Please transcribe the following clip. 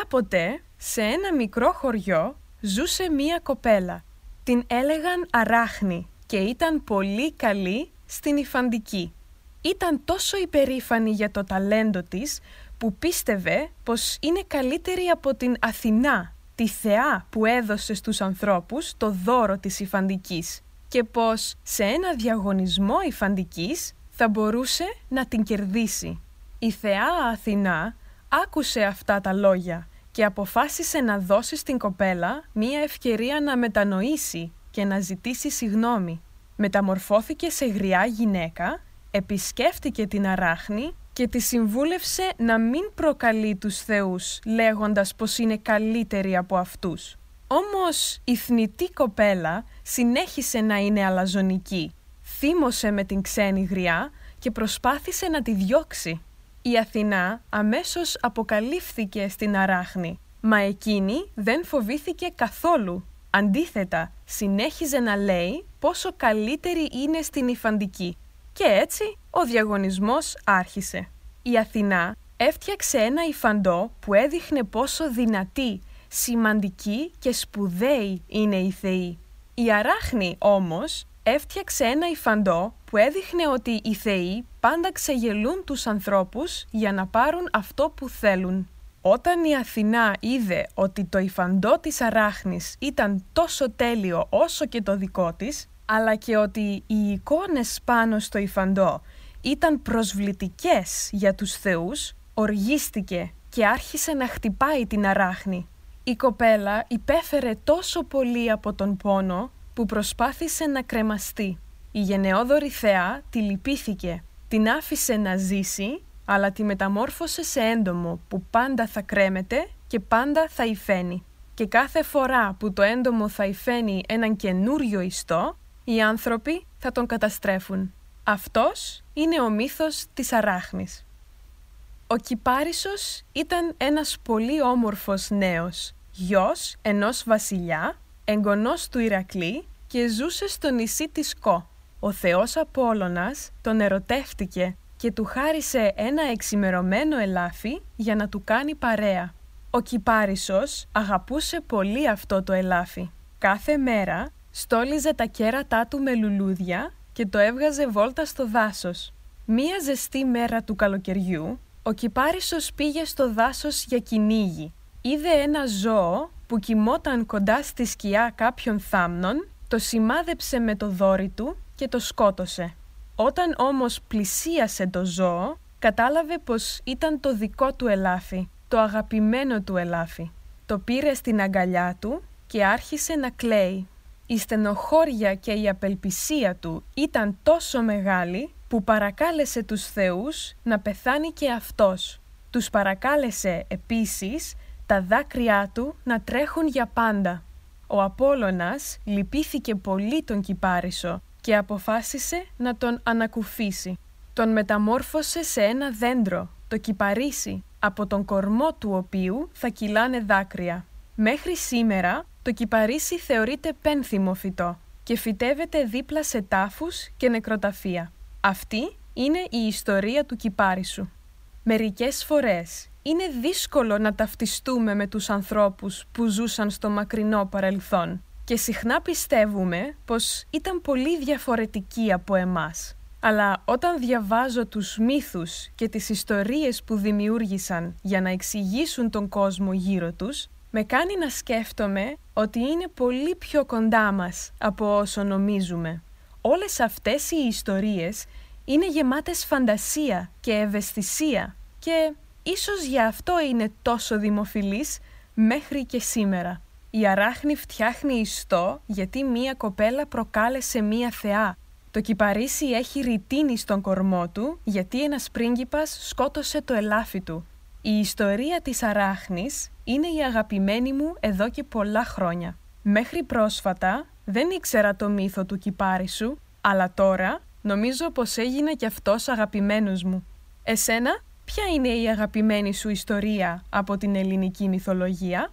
Κάποτε, σε ένα μικρό χωριό, ζούσε μία κοπέλα. Την έλεγαν Αράχνη και ήταν πολύ καλή στην υφαντική. Ήταν τόσο υπερήφανη για το ταλέντο της που πίστευε πως είναι καλύτερη από την Αθηνά, τη θεά που έδωσε στους ανθρώπους το δώρο της υφαντικής και πως σε ένα διαγωνισμό υφαντικής θα μπορούσε να την κερδίσει. Η θεά Αθηνά άκουσε αυτά τα λόγια και αποφάσισε να δώσει στην κοπέλα μία ευκαιρία να μετανοήσει και να ζητήσει συγνώμη. Μεταμορφώθηκε σε γριά γυναίκα, επισκέφτηκε την αράχνη και τη συμβούλευσε να μην προκαλεί τους θεούς λέγοντας πως είναι καλύτερη από αυτούς. Όμως η θνητή κοπέλα συνέχισε να είναι αλαζονική. Θύμωσε με την ξένη γριά και προσπάθησε να τη διώξει. Η Αθηνά αμέσως αποκαλύφθηκε στην αράχνη, μα εκείνη δεν φοβήθηκε καθόλου. Αντίθετα, συνέχιζε να λέει πόσο καλύτερη είναι στην υφαντική. Και έτσι ο διαγωνισμός άρχισε. Η Αθηνά έφτιαξε ένα υφαντό που έδειχνε πόσο δυνατή, σημαντική και σπουδαίη είναι η θεή. Η Αράχνη όμως έφτιαξε ένα υφαντό που έδειχνε ότι οι θεοί πάντα ξεγελούν τους ανθρώπους για να πάρουν αυτό που θέλουν. Όταν η Αθηνά είδε ότι το υφαντό της Αράχνης ήταν τόσο τέλειο όσο και το δικό της, αλλά και ότι οι εικόνες πάνω στο υφαντό ήταν προσβλητικές για τους θεούς, οργίστηκε και άρχισε να χτυπάει την αράχνη. Η κοπέλα υπέφερε τόσο πολύ από τον πόνο που προσπάθησε να κρεμαστεί. Η γενναιόδορη θεά τη λυπήθηκε, την άφησε να ζήσει, αλλά τη μεταμόρφωσε σε έντομο που πάντα θα κρέμεται και πάντα θα υφαίνει. Και κάθε φορά που το έντομο θα υφαίνει έναν καινούριο ιστό, οι άνθρωποι θα τον καταστρέφουν. Αυτός είναι ο μύθος της αράχνης. Ο Κυπάρισος ήταν ένας πολύ όμορφος νέος, γιος ενός βασιλιά, εγγονός του Ηρακλή και ζούσε στο νησί της Κο. Ο θεός Απόλλωνας τον ερωτεύτηκε και του χάρισε ένα εξημερωμένο ελάφι για να του κάνει παρέα. Ο Κυπάρισος αγαπούσε πολύ αυτό το ελάφι. Κάθε μέρα στόλιζε τα κέρατά του με λουλούδια και το έβγαζε βόλτα στο δάσος. Μία ζεστή μέρα του καλοκαιριού, ο Κυπάρισος πήγε στο δάσος για κυνήγι. Είδε ένα ζώο που κοιμόταν κοντά στη σκιά κάποιων θάμνων, το σημάδεψε με το δόρι του και το σκότωσε. Όταν όμως πλησίασε το ζώο, κατάλαβε πως ήταν το δικό του ελάφι, το αγαπημένο του ελάφι. Το πήρε στην αγκαλιά του και άρχισε να κλαίει. Η στενοχώρια και η απελπισία του ήταν τόσο μεγάλη που παρακάλεσε τους θεούς να πεθάνει και αυτός. Τους παρακάλεσε επίσης τα δάκρυά του να τρέχουν για πάντα. Ο Απόλλωνας λυπήθηκε πολύ τον Κυπάρισο και αποφάσισε να τον ανακουφίσει. Τον μεταμόρφωσε σε ένα δέντρο, το κυπαρίσι, από τον κορμό του οποίου θα κυλάνε δάκρυα. Μέχρι σήμερα το κυπαρίσι θεωρείται πένθυμο φυτό και φυτεύεται δίπλα σε τάφους και νεκροταφεία. Αυτή είναι η ιστορία του κυπάρισου. Μερικές φορές είναι δύσκολο να ταυτιστούμε με τους ανθρώπους που ζούσαν στο μακρινό παρελθόν και συχνά πιστεύουμε πως ήταν πολύ διαφορετικοί από εμάς. Αλλά όταν διαβάζω τους μύθους και τις ιστορίες που δημιούργησαν για να εξηγήσουν τον κόσμο γύρω τους, με κάνει να σκέφτομαι ότι είναι πολύ πιο κοντά μας από όσο νομίζουμε. Όλες αυτές οι ιστορίες είναι γεμάτες φαντασία και ευαισθησία και ίσως γι' αυτό είναι τόσο δημοφιλής μέχρι και σήμερα. Η αράχνη φτιάχνει ιστό γιατί μία κοπέλα προκάλεσε μία θεά. Το κυπαρίσι έχει ρητίνη στον κορμό του γιατί ένας πρίγκιπας σκότωσε το ελάφι του. Η ιστορία της αράχνης είναι η αγαπημένη μου εδώ και πολλά χρόνια. Μέχρι πρόσφατα δεν ήξερα το μύθο του κυπάρισου, αλλά τώρα νομίζω πως έγινε κι αυτός αγαπημένος μου. Εσένα, ποια είναι η αγαπημένη σου ιστορία από την ελληνική μυθολογία;